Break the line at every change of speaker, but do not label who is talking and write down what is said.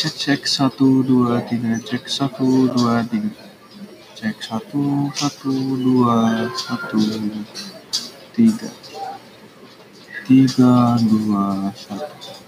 Cek cek satu dua tiga. Cek satu dua tiga. Cek satu satu dua satu tiga. Tiga dua satu.